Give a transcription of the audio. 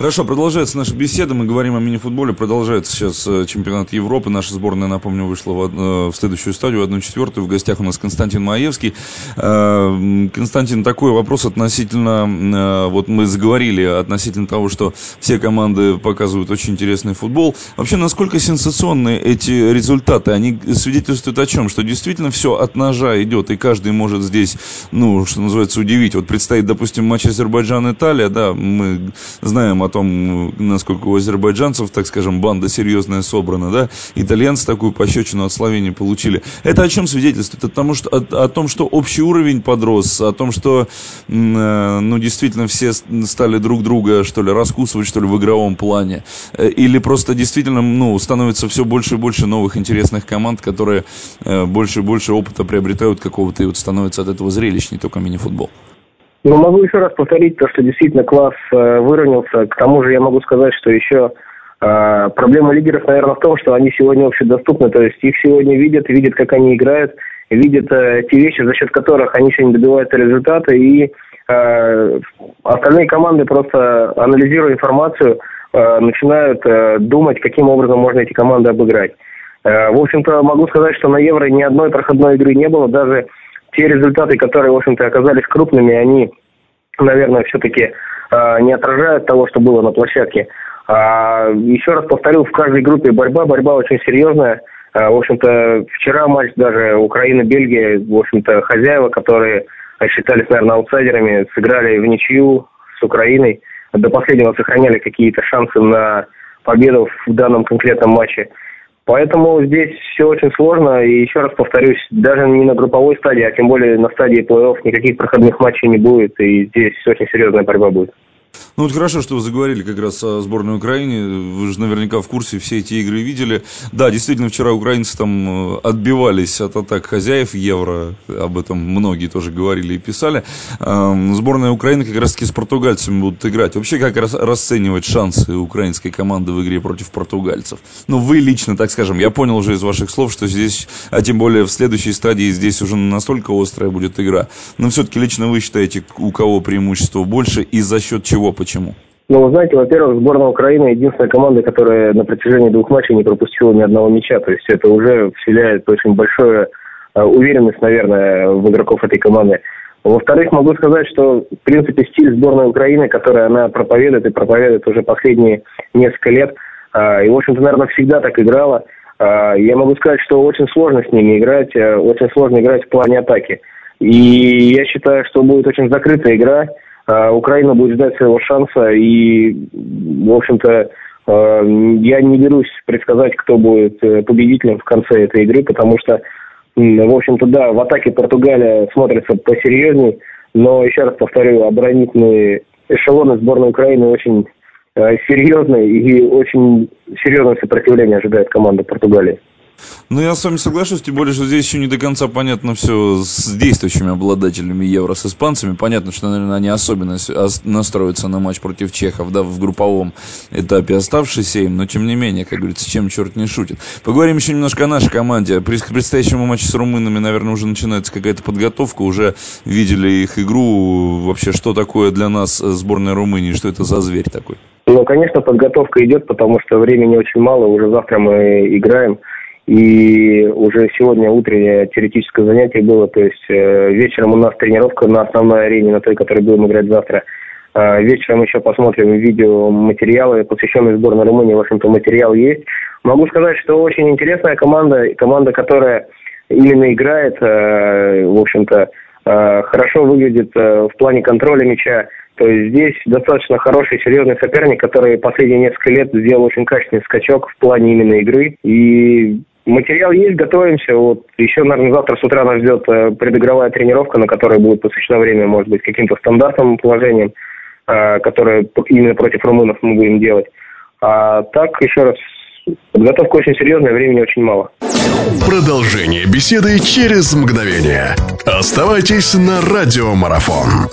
Хорошо, продолжается наша беседа. Мы говорим о мини-футболе. Продолжается сейчас э, чемпионат Европы. Наша сборная, напомню, вышла в, э, в следующую стадию, одну четвертую. В гостях у нас Константин Маевский. Э, Константин, такой вопрос относительно, вот мы заговорили относительно того, что все команды показывают очень интересный футбол. Вообще, насколько сенсационные эти результаты? Они свидетельствуют о чем? Что действительно все от ножа идет, и каждый может здесь, ну, что называется, удивить. Вот предстоит, допустим, матч Азербайджан-Италия, да, мы знаем о том, насколько у азербайджанцев, так скажем, банда серьезная собрана, да, итальянцы такую пощечину от Словении получили. Это о чем свидетельствует? О том, что, о, о том, что общий уровень подрос, о том, что, э, ну, действительно все стали друг друга, что ли, раскусывать, что ли, в игровом плане, э, или просто действительно, ну, становится все больше и больше новых интересных команд, которые э, больше и больше опыта приобретают какого-то, и вот становится от этого зрелищнее только мини-футбол. Ну, могу еще раз повторить то, что действительно класс э, выровнялся. К тому же я могу сказать, что еще э, проблема лидеров, наверное, в том, что они сегодня общедоступны. То есть их сегодня видят, видят, как они играют, видят э, те вещи, за счет которых они сегодня добиваются результата. И э, остальные команды просто анализируя информацию, э, начинают э, думать, каким образом можно эти команды обыграть. Э, в общем-то, могу сказать, что на Евро ни одной проходной игры не было. Даже те результаты, которые, в общем-то, оказались крупными, они, наверное, все-таки э, не отражают того, что было на площадке. А, еще раз повторю, в каждой группе борьба, борьба очень серьезная. А, в общем-то, вчера матч даже Украина-Бельгия, в общем-то, хозяева, которые считались, наверное, аутсайдерами, сыграли в ничью с Украиной. До последнего сохраняли какие-то шансы на победу в данном конкретном матче. Поэтому здесь все очень сложно. И еще раз повторюсь, даже не на групповой стадии, а тем более на стадии плей-офф никаких проходных матчей не будет. И здесь очень серьезная борьба будет. Ну вот хорошо, что вы заговорили как раз о сборной Украины. Вы же наверняка в курсе, все эти игры видели. Да, действительно, вчера украинцы там э, отбивались от атак хозяев Евро. Об этом многие тоже говорили и писали. Сборная Украины как раз таки с португальцами будут играть. Вообще, как раз расценивать шансы украинской команды в игре против португальцев? Ну, вы лично, так скажем, я понял уже из ваших слов, что здесь, а тем более в следующей стадии здесь уже настолько острая будет игра. Но все-таки лично вы считаете, у кого преимущество больше и за счет чего чего, почему? Ну, вы знаете, во-первых, сборная Украины единственная команда, которая на протяжении двух матчей не пропустила ни одного мяча. То есть это уже вселяет очень большую э, уверенность, наверное, в игроков этой команды. Во-вторых, могу сказать, что, в принципе, стиль сборной Украины, который она проповедует и проповедует уже последние несколько лет, э, и, в общем-то, наверное, всегда так играла, э, я могу сказать, что очень сложно с ними играть, э, очень сложно играть в плане атаки. И я считаю, что будет очень закрытая игра, Украина будет ждать своего шанса, и, в общем-то, а, я не берусь предсказать, кто будет э, победителем в конце этой игры, потому что, в общем-то, да, в атаке Португалия смотрится посерьезней, но, еще раз повторю, оборонительные эшелоны сборной Украины очень э, серьезные и очень серьезное сопротивление ожидает команда Португалии. Ну, я с вами соглашусь, тем более, что здесь еще не до конца понятно все с действующими обладателями Евро, с испанцами. Понятно, что, наверное, они особенно настроятся на матч против чехов, да, в групповом этапе оставшиеся им, но, тем не менее, как говорится, чем черт не шутит. Поговорим еще немножко о нашей команде. При предстоящему матче с румынами, наверное, уже начинается какая-то подготовка, уже видели их игру, вообще, что такое для нас сборная Румынии, что это за зверь такой? Ну, конечно, подготовка идет, потому что времени очень мало, уже завтра мы играем. И уже сегодня утреннее теоретическое занятие было, то есть э, вечером у нас тренировка на основной арене, на той, которой будем играть завтра. Э, вечером еще посмотрим видеоматериалы, посвященные сборной Румынии. В общем-то, материал есть. Могу сказать, что очень интересная команда, команда, которая именно играет, э, в общем-то, э, хорошо выглядит в плане контроля мяча. То есть здесь достаточно хороший, серьезный соперник, который последние несколько лет сделал очень качественный скачок в плане именно игры. И Материал есть, готовимся. Вот еще, наверное, завтра с утра нас ждет э, предыгровая тренировка, на которой будет посвящено время, может быть, каким-то стандартным положением, э, которое именно против румынов мы будем делать. А так, еще раз, подготовка очень серьезная, времени очень мало. Продолжение беседы через мгновение. Оставайтесь на радиомарафон.